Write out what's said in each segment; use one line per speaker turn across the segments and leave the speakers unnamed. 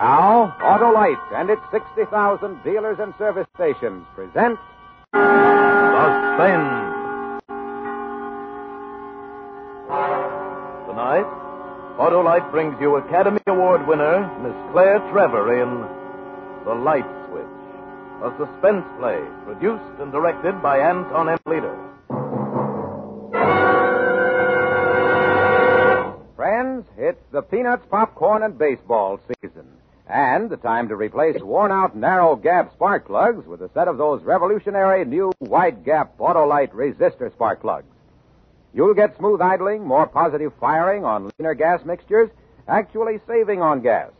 Now, Autolite and its 60,000 dealers and service stations present
Suspense. Tonight, Autolite brings you Academy Award winner Miss Claire Trevor in The Light Switch, a suspense play produced and directed by Anton M. Leader.
Friends, it's the Peanuts, Popcorn, and Baseball season. And the time to replace worn out narrow gap spark plugs with a set of those revolutionary new wide gap Autolite resistor spark plugs. You'll get smooth idling, more positive firing on leaner gas mixtures, actually saving on gas.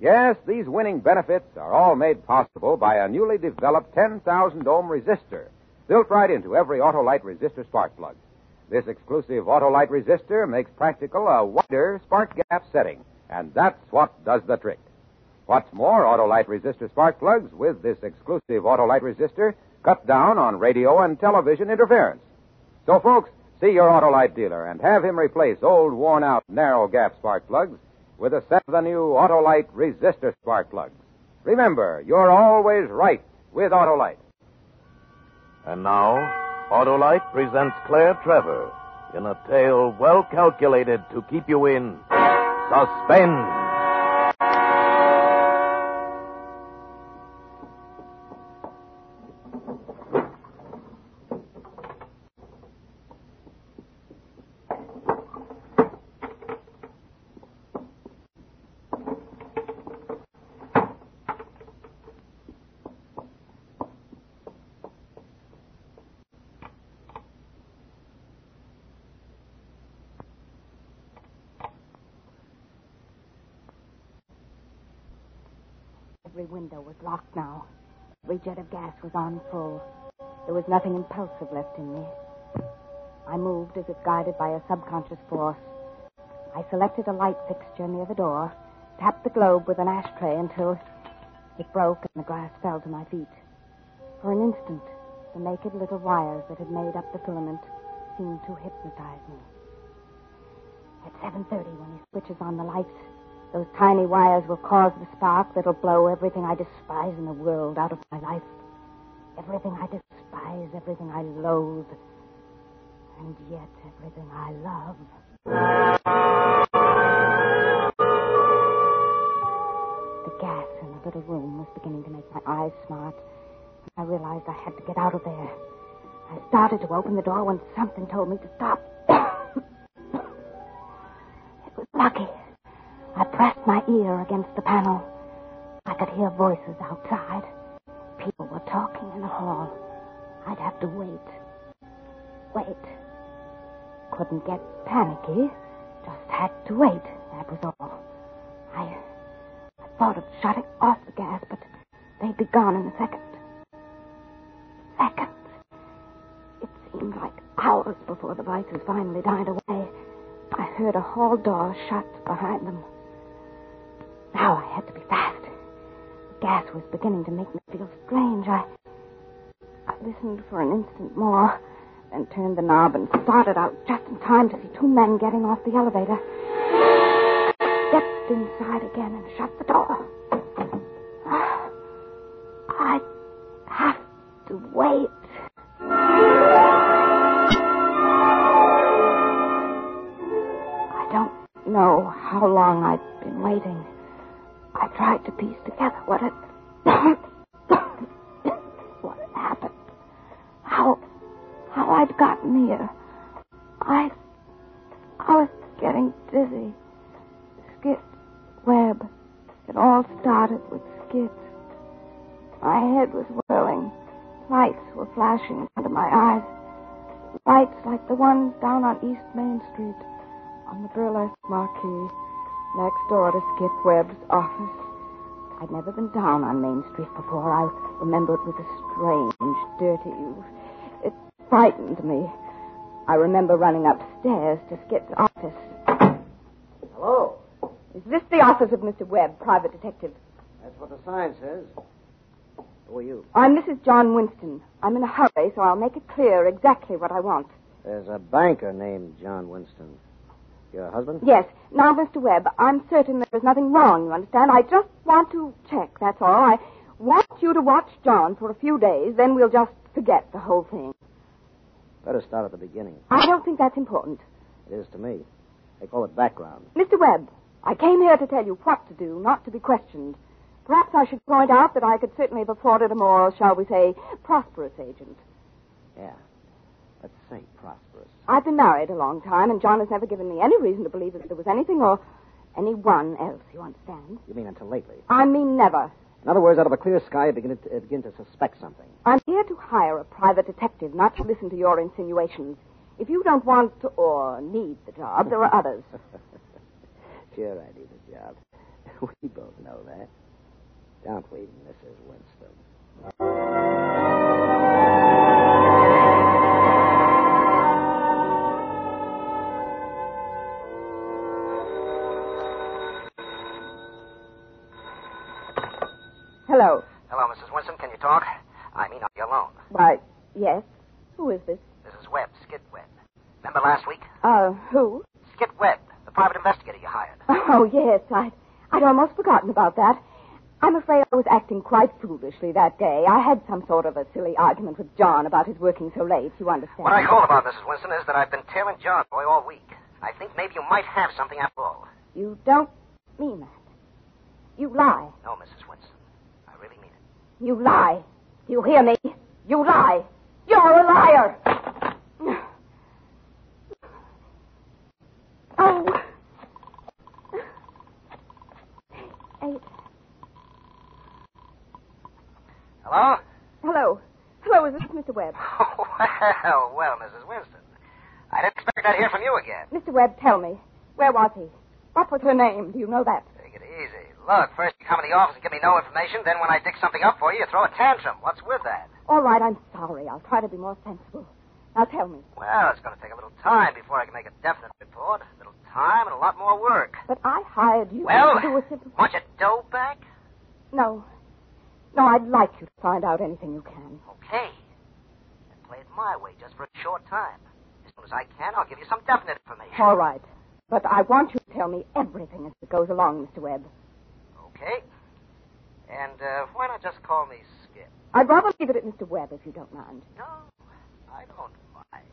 Yes, these winning benefits are all made possible by a newly developed 10,000 ohm resistor built right into every Autolite resistor spark plug. This exclusive Autolite resistor makes practical a wider spark gap setting, and that's what does the trick. What's more, Autolite resistor spark plugs with this exclusive Autolite resistor cut down on radio and television interference. So, folks, see your Autolite dealer and have him replace old, worn out, narrow gap spark plugs with a set of the new Autolite resistor spark plugs. Remember, you're always right with Autolite.
And now, Autolite presents Claire Trevor in a tale well calculated to keep you in suspense.
Every window was locked now. Every jet of gas was on full. There was nothing impulsive left in me. I moved as if guided by a subconscious force. I selected a light fixture near the door, tapped the globe with an ashtray until it broke and the glass fell to my feet. For an instant, the naked little wires that had made up the filament seemed to hypnotize me. At 7.30, when he switches on the lights, those tiny wires will cause the spark that'll blow everything I despise in the world out of my life. Everything I despise, everything I loathe, and yet everything I love. The gas in the little room was beginning to make my eyes smart. I realized I had to get out of there. I started to open the door when something told me to stop. it was lucky. Pressed my ear against the panel. I could hear voices outside. People were talking in the hall. I'd have to wait. Wait. Couldn't get panicky. Just had to wait. That was all. I, I thought of shutting off the gas, but they'd be gone in a second. Seconds. It seemed like hours before the voices finally died away. I heard a hall door shut behind them. Gas was beginning to make me feel strange. I, I listened for an instant more, then turned the knob and started out just in time to see two men getting off the elevator. Stepped inside again and shut the door. I have to wait. I don't know how long I've been waiting. I tried to piece together what had what had happened. How how I'd gotten here. I I was getting dizzy. Skip Webb. It all started with skids. My head was whirling. Lights were flashing under my eyes. Lights like the ones down on East Main Street. on the burlesque marquee, next door to Skip Webb's office. I'd never been down on Main Street before. I remember it was a strange, dirty. It frightened me. I remember running upstairs to Skip's office.
Hello.
Is this the office of Mr. Webb, private detective?
That's what the sign says. Who are you?
I'm Mrs. John Winston. I'm in a hurry, so I'll make it clear exactly what I want.
There's a banker named John Winston. Your husband?
Yes. Now, Mr. Webb, I'm certain there's nothing wrong, you understand? I just want to check, that's all. I want you to watch John for a few days, then we'll just forget the whole thing.
Better start at the beginning.
I don't think that's important.
It is to me. They call it background.
Mr. Webb, I came here to tell you what to do, not to be questioned. Perhaps I should point out that I could certainly have afforded a more, shall we say, prosperous agent.
Yeah. Let's say prosperous.
I've been married a long time, and John has never given me any reason to believe that there was anything or anyone else, you understand?
You mean until lately?
I mean never.
In other words, out of a clear sky, you begin to, uh, begin to suspect something.
I'm here to hire a private detective, not to listen to your insinuations. If you don't want or need the job, there are others.
sure, I need the job. We both know that. Don't we, Mrs. Winston?
About that. I'm afraid I was acting quite foolishly that day. I had some sort of a silly argument with John about his working so late, you understand.
What I called about, Mrs. Winston, is that I've been tailing John Boy all week. I think maybe you might have something after all.
You don't mean that. You lie.
No, Mrs. Winston. I really mean it.
You lie. Do you hear me? You lie. You're a liar. Oh. Hey,
Hello?
hello. Hello, is this Mr. Webb?
well, well, Mrs. Winston. I didn't expect I'd hear from you again.
Mr. Webb, tell me. Where was he? What was her name? Do you know that?
Take it easy. Look, first you come to the office and give me no information, then when I dig something up for you, you throw a tantrum. What's with that?
All right, I'm sorry. I'll try to be more sensible. Now tell me.
Well, it's going to take a little time before I can make a definite report. A little time and a lot more work.
But I hired you
Well,
to do a simple.
want your dough back?
No. No, I'd like you to find out anything you can.
Okay. Play it my way just for a short time. As soon as I can, I'll give you some definite information.
All right. But I want you to tell me everything as it goes along, Mr. Webb.
Okay. And uh, why not just call me Skip?
I'd rather leave it at Mr. Webb if you don't mind.
No, I don't mind.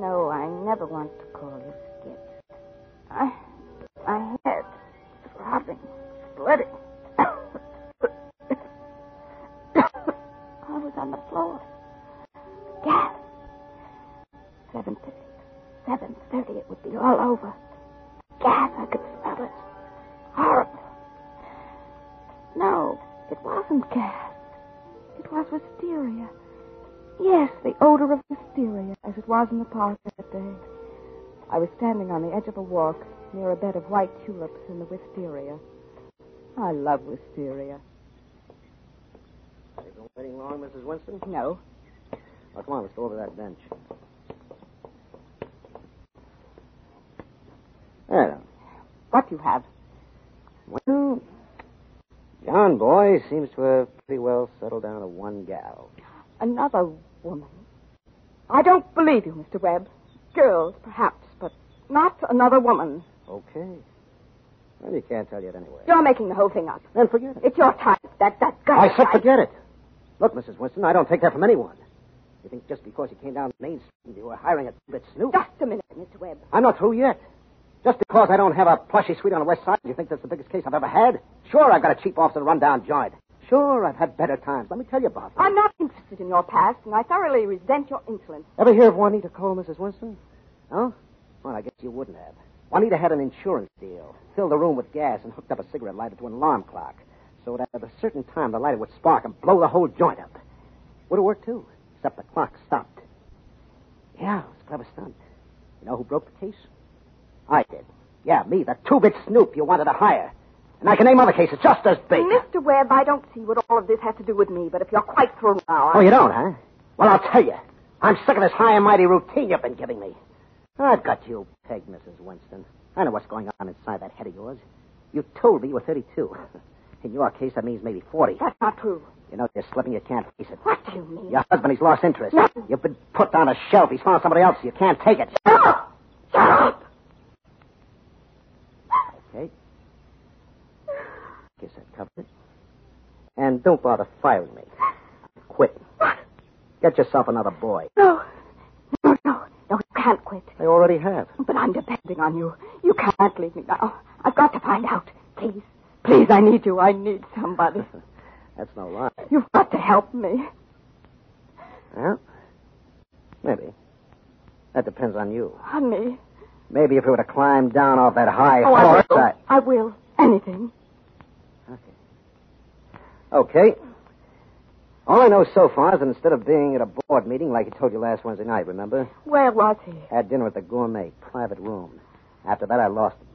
No, I never want to call you Skip. I, my head throbbing, splitting. On the floor. Gas. Seven thirty. Seven thirty. It would be all over. Gas. I could smell it. Horrible. No, it wasn't gas. It was wisteria. Yes, the odor of wisteria, as it was in the park that day. I was standing on the edge of a walk near a bed of white tulips in the wisteria. I love wisteria.
Waiting long, Mrs. Winston?
No.
Well, come on, let's go over that bench. There now.
What you have?
Well, John Boy seems to have pretty well settled down to one gal.
Another woman. I don't believe you, Mr. Webb. Girls, perhaps, but not another woman.
Okay. Well, you can't tell yet anyway.
You're making the whole thing up.
Then forget it.
It's your type. That that guy.
I said forget it. Look, Mrs. Winston, I don't take that from anyone. You think just because you came down Main Street you were hiring a bit snoop?
Just a minute, Mr. Webb.
I'm not through yet. Just because I don't have a plushy suite on the west side, you think that's the biggest case I've ever had? Sure, I've got a cheap office and run-down joint. Sure, I've had better times. Let me tell you about them.
I'm not interested in your past, and I thoroughly resent your insolence.
Ever hear of Juanita Cole, Mrs. Winston? No? Well, I guess you wouldn't have. Juanita had an insurance deal. Filled the room with gas and hooked up a cigarette lighter to an alarm clock. So that at a certain time the lighter would spark and blow the whole joint up. Would have worked, too. except the clock stopped. Yeah, it was a clever stunt. You know who broke the case? I did. Yeah, me, the two-bit snoop you wanted to hire. And I can name other cases just as big.
Mr. Webb, I don't see what all of this has to do with me, but if you're quite through now,
Oh, you don't, huh? Well, I'll tell you. I'm sick of this high and mighty routine you've been giving me. I've got you pegged, Mrs. Winston. I know what's going on inside that head of yours. You told me you were 32. In your case, that means maybe 40.
That's not true.
You know, you're slipping, you can't face it.
What do you mean?
Your husband, he's lost interest.
No.
You've been put on a shelf. He's found somebody else. You can't take it.
Shut up! Shut up!
Okay. Guess that covers it. And don't bother firing me. Quit. Get yourself another boy.
No. No, no. No, you can't quit.
I already have.
But I'm depending on you. You can't leave me now. I've got to find out. Please. Please, I need you. I need somebody.
That's no lie.
You've got to help me.
Well, maybe. That depends on you.
On me.
Maybe if we were to climb down off that high
Oh, I
horse,
will.
I...
I will. Anything.
Okay. Okay. All I know so far is that instead of being at a board meeting like he told you last Wednesday night, remember?
Where was he?
Had dinner at the gourmet private room. After that, I lost him.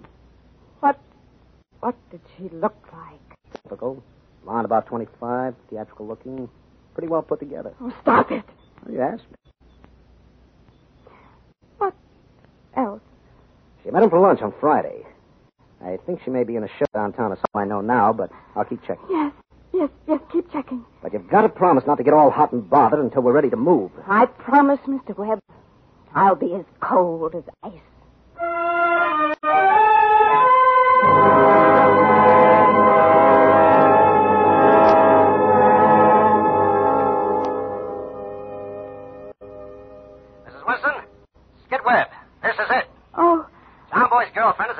What? Did she look like?
Typical. Blonde about 25, theatrical looking, pretty well put together.
Oh, stop it.
Well, you asked me.
What else?
She met him for lunch on Friday. I think she may be in a show downtown. or all I know now, but I'll keep checking.
Yes. Yes, yes, keep checking.
But you've got to promise not to get all hot and bothered until we're ready to move.
I promise, Mr. Webb, I'll be as cold as ice.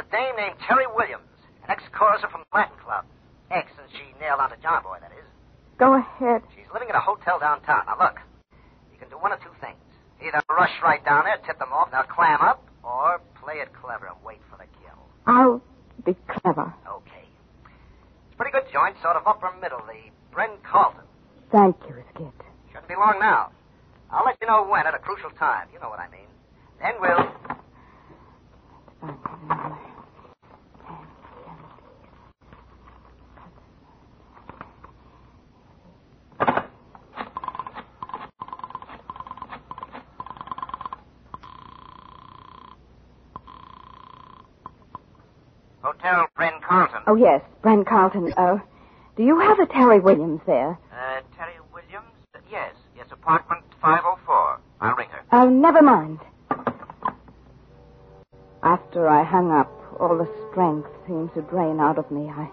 A dame named Terry Williams, an ex-choruser from the Latin Club. Ex, since she nailed on onto John Boy, that is.
go ahead.
She's living in a hotel downtown. Now, look, you can do one of two things. Either rush right down there, tip them off, and they'll clam up, or play it clever and wait for the kill.
I'll be clever.
Okay. It's a pretty good joint, sort of upper middle, the Bren Carlton.
Thank you, Skip.
Shouldn't be long now. I'll let you know when at a crucial time. You know what I mean. Then we'll. Hotel Bren Carlton.
Oh, yes, Brent Carlton. Uh, do you have a Terry Williams there?
Uh, Terry Williams? Yes, yes, apartment 504. I'll ring her.
Oh, never mind. After I hung up, all the strength seemed to drain out of me. I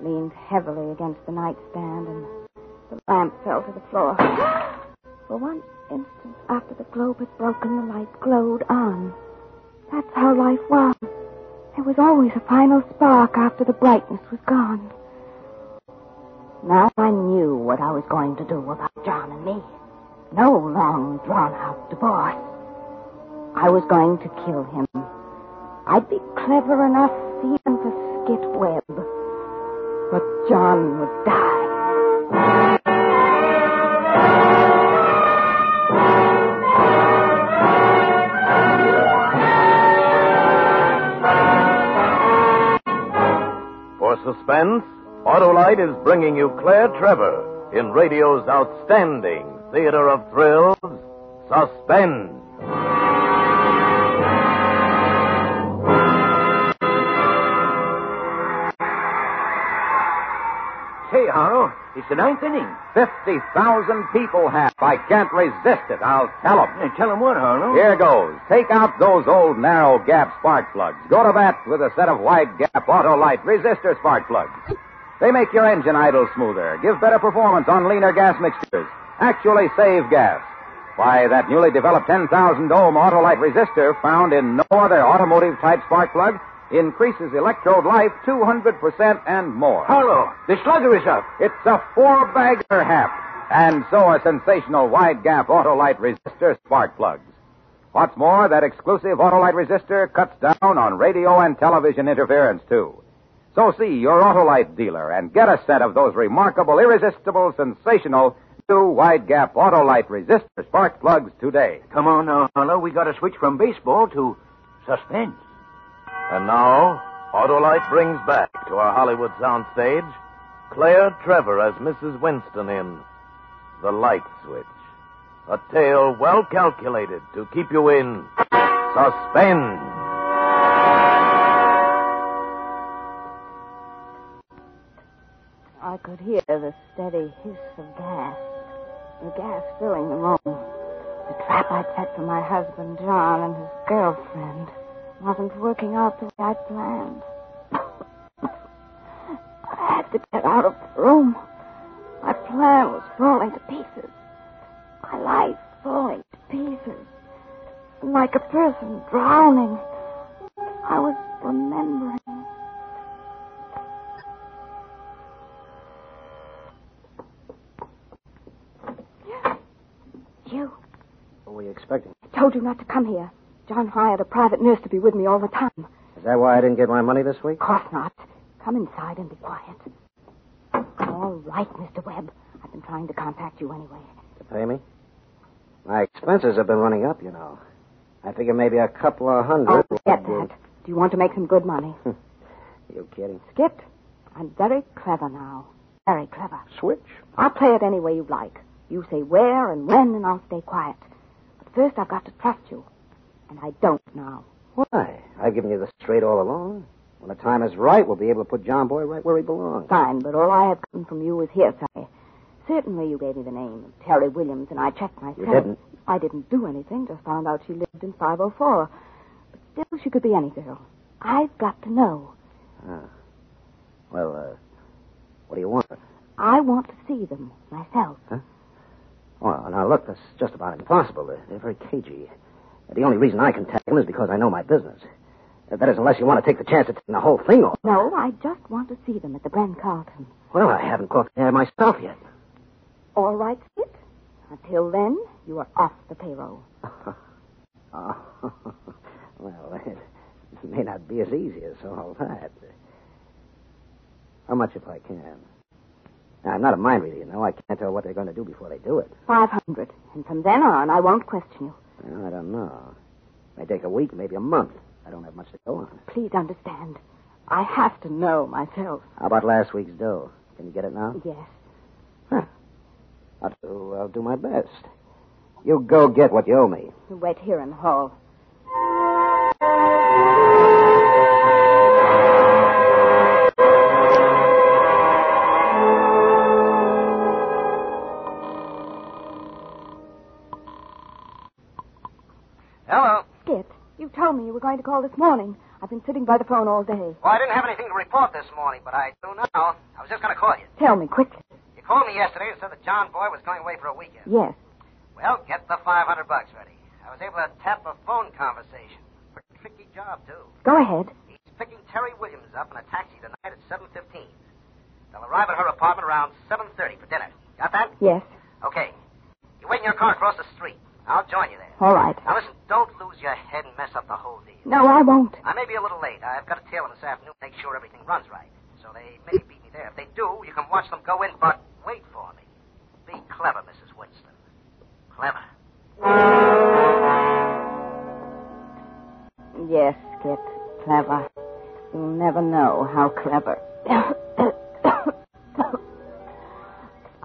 leaned heavily against the nightstand, and the lamp fell to the floor. For one instant after the globe had broken, the light glowed on. That's how life was. There was always a final spark after the brightness was gone. Now I knew what I was going to do about John and me. No long, drawn out divorce. I was going to kill him. I'd be clever enough even for Skip Webb. But John would die.
Autolite is bringing you Claire Trevor in radio's outstanding theater of thrills, Suspense.
Hey, Harlow, it's the ninth inning. 50,000 people have. I can't resist it. I'll tell 'em.
tell them what, Harlow?
Here goes. Take out those old narrow gap spark plugs. Go to bat with a set of wide gap Autolite resistor spark plugs. They make your engine idle smoother, give better performance on leaner gas mixtures, actually save gas. Why, that newly developed 10,000 ohm Autolite resistor found in no other automotive type spark plug increases electrode life 200% and more.
Harlow, the slugger is up.
It's a four bagger half, And so are sensational wide gap Autolite resistor spark plugs. What's more, that exclusive Autolite resistor cuts down on radio and television interference, too. So see your Autolite dealer and get a set of those remarkable, irresistible, sensational new wide gap Autolite resistor spark plugs today.
Come on now, Harlow. We got to switch from baseball to suspense.
And now, Autolite brings back to our Hollywood soundstage Claire Trevor as Mrs. Winston in The Light Switch. A tale well calculated to keep you in suspense.
I could hear the steady hiss of gas. The gas filling the room. The trap I'd set for my husband, John, and his girlfriend wasn't working out the way I'd planned. I had to get out of the room. My plan was falling to pieces. My life falling to pieces. Like a person drowning, not to come here. John hired a private nurse to be with me all the time.
Is that why I didn't get my money this week?
Of course not. Come inside and be quiet. All right, Mr. Webb. I've been trying to contact you anyway.
To pay me? My expenses have been running up, you know. I figure maybe a couple of
Oh,
hundred.
forget
would-
that. Do you want to make some good money?
You kidding?
Skip, I'm very clever now. Very clever.
Switch.
I'll play it any way you like. You say where and when, and I'll stay quiet. First, I've got to trust you. And I don't now.
Why? I've given you the straight all along. When the time is right, we'll be able to put John Boy right where he belongs.
Fine, but all I have gotten from you is hearsay. Certainly you gave me the name of Terry Williams, and I checked myself.
You didn't.
I didn't do anything, just found out she lived in 504. But still, she could be any girl. I've got to know.
Ah. Well, uh, what do you want?
I want to see them myself.
Well, now look, that's just about impossible. They're, they're very cagey. The only reason I can tag them is because I know my business. That is, unless you want to take the chance of taking the whole thing off.
No, I just want to see them at the Bren Carlton.
Well, I haven't caught the air myself yet.
All right, Skip. Until then, you are off the payroll.
oh. well, it may not be as easy as all that. How much if I can? Now, I'm not a mind reader, you know. I can't tell what they're going to do before they do it.
500. And from then on, I won't question you.
Well, I don't know. May take a week, maybe a month. I don't have much to go on.
Please understand. I have to know myself.
How about last week's dough? Can you get it now?
Yes.
I'll do, I'll do my best. You go get what you owe me.
You wait here in the hall. Were going to call this morning. I've been sitting by the phone all day.
Well, I didn't have anything to report this morning, but I do now. I was just going to call you.
Tell me quickly.
You called me yesterday and said that John Boy was going away for a weekend.
Yes.
Well, get the 500 bucks ready. I was able to tap a phone conversation. Pretty tricky job, too.
Go ahead.
He's picking Terry Williams up in a taxi tonight at 7.15. They'll arrive at her apartment around 7.30 for dinner. Got that?
Yes.
Okay. You wait in your car across the street. I'll join you there.
All right.
Now, listen, don't lose your head and mess up the whole deal.
No, I won't.
I may be a little late. I've got to tail them this afternoon to make sure everything runs right. So they may beat me there. If they do, you can watch them go in, but wait for me. Be clever, Mrs. Winston. Clever.
Yes, Skip. Clever. You'll never know how clever.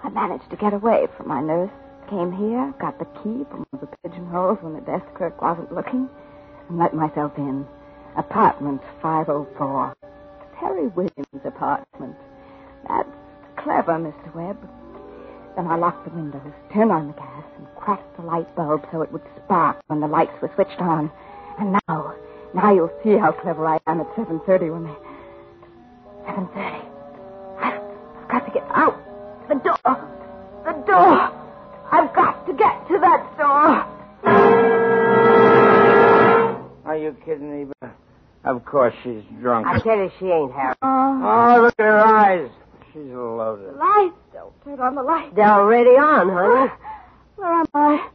I managed to get away from my nurse. Came here, got the key from the pigeonholes when the desk clerk wasn't looking, and let myself in. Apartment 504. Terry Williams' apartment. That's clever, Mr. Webb. Then I locked the windows, turned on the gas, and cracked the light bulb so it would spark when the lights were switched on. And now, now you'll see how clever I am at 7.30 when they... 7.30. I've, I've got to get out. The door. The door. I've got to get to that door.
Are you kidding me? Of course she's drunk.
I tell you, she ain't, Harry.
Oh,
Oh, look at her eyes. She's loaded.
lights. Don't turn on the lights.
They're already on, honey.
Where am I?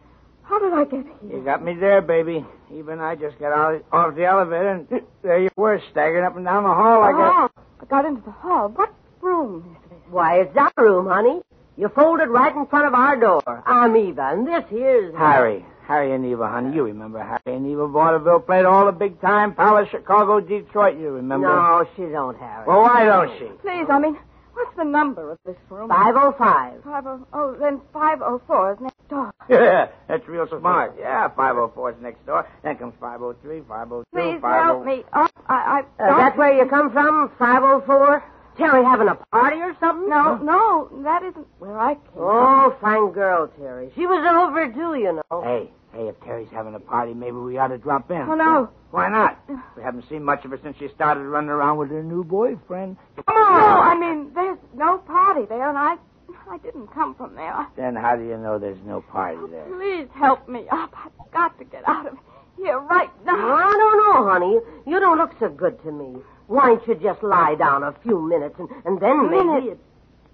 How did I get here?
You got me there, baby. Even I just got out off the elevator, and there you were, staggering up and down the hall I a...
Oh, I got into the hall. What room is this?
Why, it's our room, honey.
You folded right in front of our door. I'm Eva, and this here's
Harry. Harry and Eva, honey. You remember Harry and Eva Vaudeville played all the big time Palace, Chicago, Detroit. You remember?
No, she don't, Harry.
Well, why don't she?
Please, I mean, what's the number of this room?
505.
Five oh, oh, then 504 is next door.
Yeah, that's real smart. Yeah, 504 is next door. Then comes 503, 502,
Please
50...
help me up. I, I
Uh, that's where you come from, 504? Terry having a party or something?
No, no, that isn't where I came.
Oh, fine girl, Terry. She was overdue, you know.
Hey, hey, if Terry's having a party, maybe we ought to drop in.
Oh, no.
Why not? We haven't seen much of her since she started running around with her new boyfriend.
Come on. No, I mean, there's no party there, and I, I didn't come from there.
Then how do you know there's no party there?
Please help me up. I've got to get out of here right now.
I don't know, honey. You don't look so good to me. Why don't you just lie down a few minutes and, and then maybe...
Minutes?
It...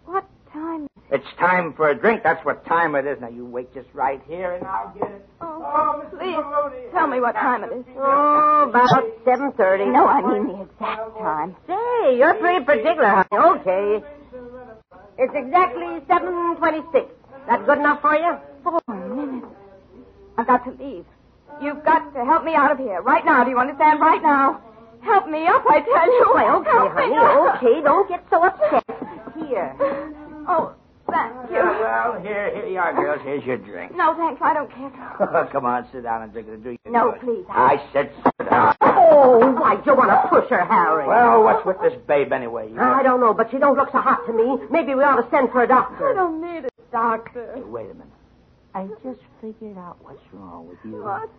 What time?
It's time for a drink. That's what time it is. Now, you wait just right here, and I'll get it.
Oh, oh please tell me what time it is.
Oh, about 7.30.
No, I mean the exact time.
Say, you're pretty particular, honey. Okay. It's exactly 7.26. That good enough for you?
Four minutes. I've got to leave. You've got to help me out of here right now. Do you understand? Right now. Help me up, I tell you.
Well, okay,
Help me
honey.
up.
Okay, don't get so upset. Here.
Oh, thank you.
Uh, well, here, here you are, girls. Here's your drink.
No, thanks. I don't care.
Come on, sit down and drink it. Do you
No,
enjoy it?
please.
I said sit down.
Oh, why do you want to push her, Harry?
Well, what's with this babe anyway? You
I don't know, but she don't look so hot to me. Maybe we ought to send for a doctor.
I don't need a doctor.
Hey, wait a minute. I just figured out what's wrong with you.
What?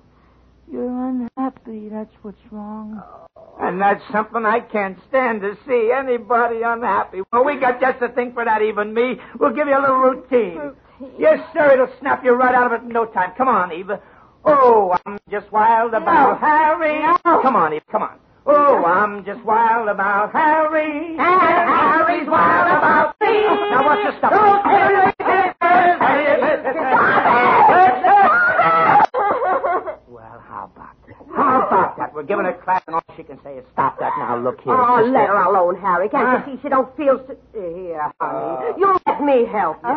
You're unhappy. That's what's wrong. Oh, and that's something I can't stand to see anybody unhappy. Well, we got just the thing for that, even me. We'll give you a little routine.
Routine?
Yes, sir. It'll snap you right out of it in no time. Come on, Eva. Oh, I'm just wild about Harry.
No.
Come on, Eva. Come on. Oh, I'm just wild about Harry. And Harry's wild about me. Now, what's your stuff? Don't Well, how about that? How about that? We're giving her class, and all she can say is stop that now. Look here.
Oh,
sister.
let her alone, Harry. Can't you see she don't feel so... Here, honey. Uh, you let me help you.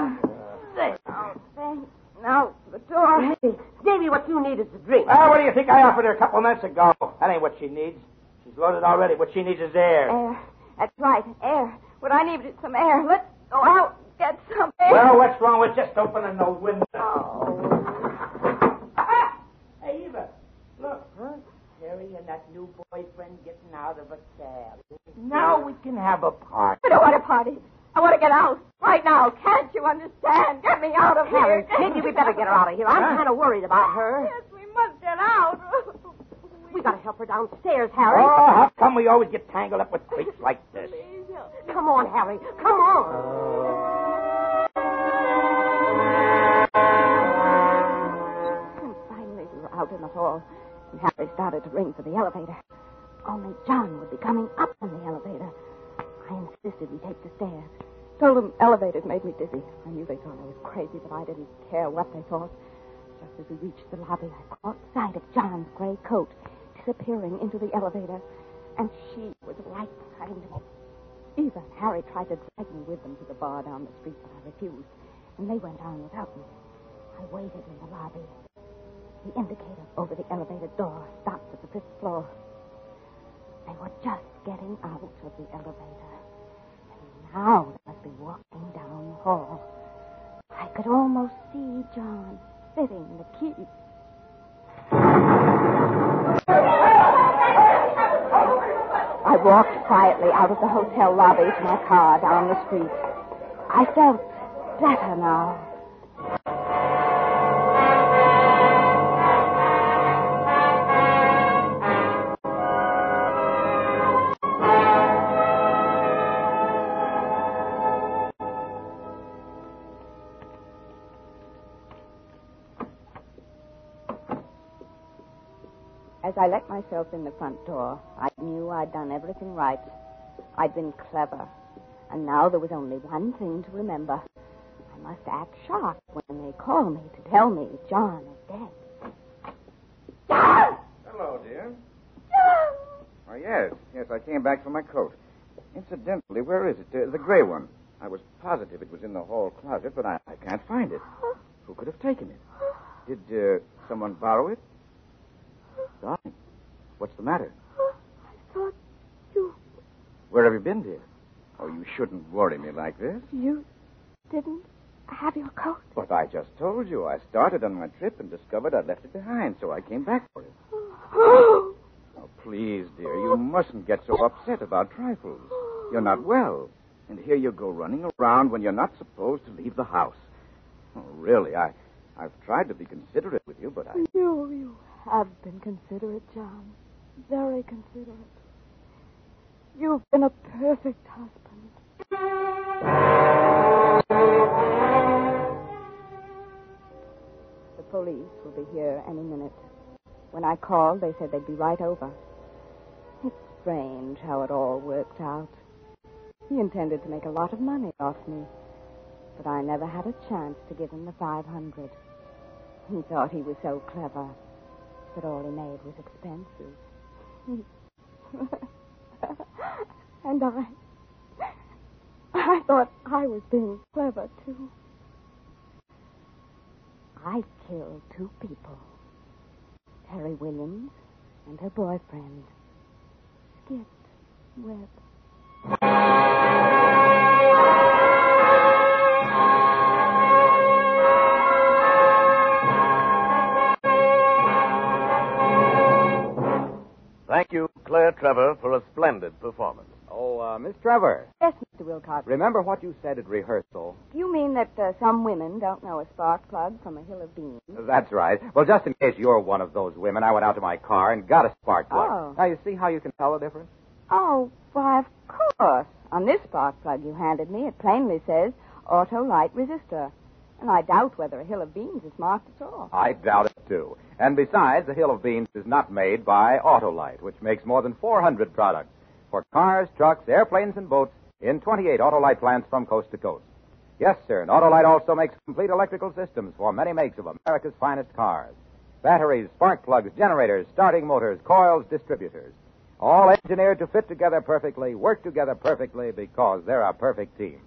Uh, oh, thanks. Now, the door.
Maybe, maybe what you need is a drink.
Well, what do you think I offered her a couple of minutes ago? That ain't what she needs. She's loaded already. What she needs is air.
Air. That's right, air. What I need is some air. Let's go out get some air.
Well, what's wrong with just opening the window?
Oh.
Ah! Hey, Eva, look. Huh? Harry and that new boyfriend getting out of a cab. Now we can have a party.
I don't want a party. I want to get out right now. Can't you understand? Get me out of here.
maybe we better get her out of here. I'm kind of worried about her.
Yes, we must get out.
We gotta help her downstairs, Harry.
Oh, how come we always get tangled up with freaks like this?
Please help.
Come on, Harry. Come on.
And finally, we were out in the hall, and Harry started to ring for the elevator. Only John would be coming up on the elevator. I insisted we take the stairs. Told them elevators made me dizzy. I knew they thought I was crazy, but I didn't care what they thought. Just as we reached the lobby, I caught sight of John's gray coat disappearing into the elevator, and she was right behind me. Eva and Harry tried to drag me with them to the bar down the street, but I refused, and they went on without me. I waited in the lobby. The indicator over the elevator door stopped at the fifth floor. They were just getting out of the elevator. And now they must be walking down the hall. I could almost see John fitting the key. I walked quietly out of the hotel lobby to my car down the street. I felt better now. As I let myself in the front door, I knew I'd done everything right. I'd been clever. And now there was only one thing to remember. I must act sharp when they call me to tell me John is dead. John!
Hello, dear.
John!
Oh, yes. Yes, I came back for my coat. Incidentally, where is it? Uh, the gray one. I was positive it was in the hall closet, but I, I can't find it. Who could have taken it? Did uh, someone borrow it? Darling, what's the matter?
Oh, I thought you
Where have you been, dear? Oh, you shouldn't worry me like this.
you didn't have your coat.
But I just told you. I started on my trip and discovered I'd left it behind, so I came back for it.
Oh,
Oh, please, dear, you mustn't get so upset about trifles. You're not well. And here you go running around when you're not supposed to leave the house. Oh, really, I, I've tried to be considerate with you, but I.
you, you have been considerate, John. Very considerate. You've been a perfect husband. The police will be here any minute. When I called, they said they'd be right over. It's strange how it all worked out. He intended to make a lot of money off me, but I never had a chance to give him the 500. He thought he was so clever, but all he made was expenses. and I. I thought I was being clever, too. I killed two people Terry Williams and her boyfriend, Skip Webb.
Trevor, for a splendid performance.
Oh, uh, Miss Trevor,
Yes, Mr. Wilcox.
remember what you said at rehearsal?
You mean that uh, some women don't know a spark plug from a hill of beans?
That's right. Well, just in case you're one of those women, I went out to my car and got a spark plug.
Oh.
Now, you see how you can tell the difference?
Oh, why, of course. On this spark plug you handed me, it plainly says Autolite resistor. And I doubt whether a hill of beans is marked at all.
I doubt it, too. And besides, the Hill of Beans is not made by Autolite, which makes more than 400 products for cars, trucks, airplanes, and boats in 28 Autolite plants from coast to coast. Yes, sir, and Autolite also makes complete electrical systems for many makes of America's finest cars. Batteries, spark plugs, generators, starting motors, coils, distributors. All engineered to fit together perfectly, work together perfectly because they're a perfect team.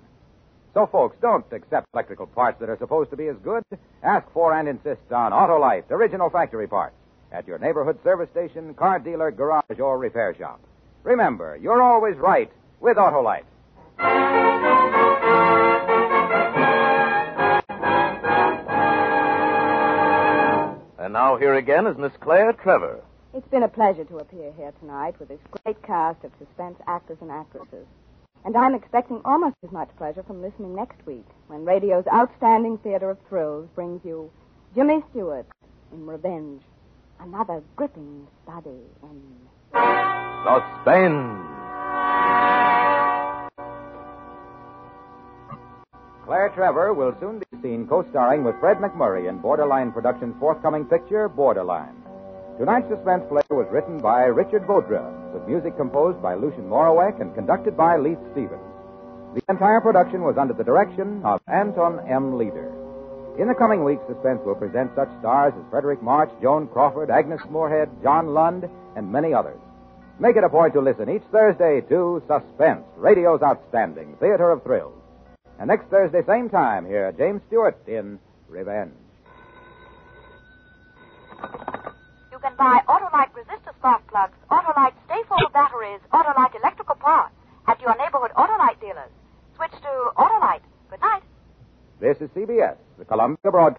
So, folks, don't accept electrical parts that are supposed to be as good. Ask for and insist on Autolite, original factory parts, at your neighborhood service station, car dealer, garage, or repair shop. Remember, you're always right with Autolite.
And now here again is Miss Claire Trevor.
It's been a pleasure to appear here tonight with this great cast of suspense actors and actresses. And I'm expecting almost as much pleasure from listening next week when radio's outstanding theater of thrills brings you Jimmy Stewart in Revenge, another gripping study in
Suspense.
Claire Trevor will soon be seen co-starring with Fred MacMurray in Borderline Productions' forthcoming picture, Borderline. Tonight's suspense play was written by Richard Vodra, with music composed by Lucien Moraweck and conducted by Leith Stevens. The entire production was under the direction of Anton M. Leader. In the coming weeks, Suspense will present such stars as Fredric March, Joan Crawford, Agnes Moorehead, John Lund, and many others. Make it a point to listen each Thursday to Suspense, radio's outstanding theater of thrills. And next Thursday, same time, hear James Stewart in Revenge.
Can buy Autolite resistor spark plugs, Autolite stay-full batteries, Autolite electrical parts at your neighborhood Autolite dealers. Switch to Autolite. Good night.
This is CBS, the Columbia Broadcasting.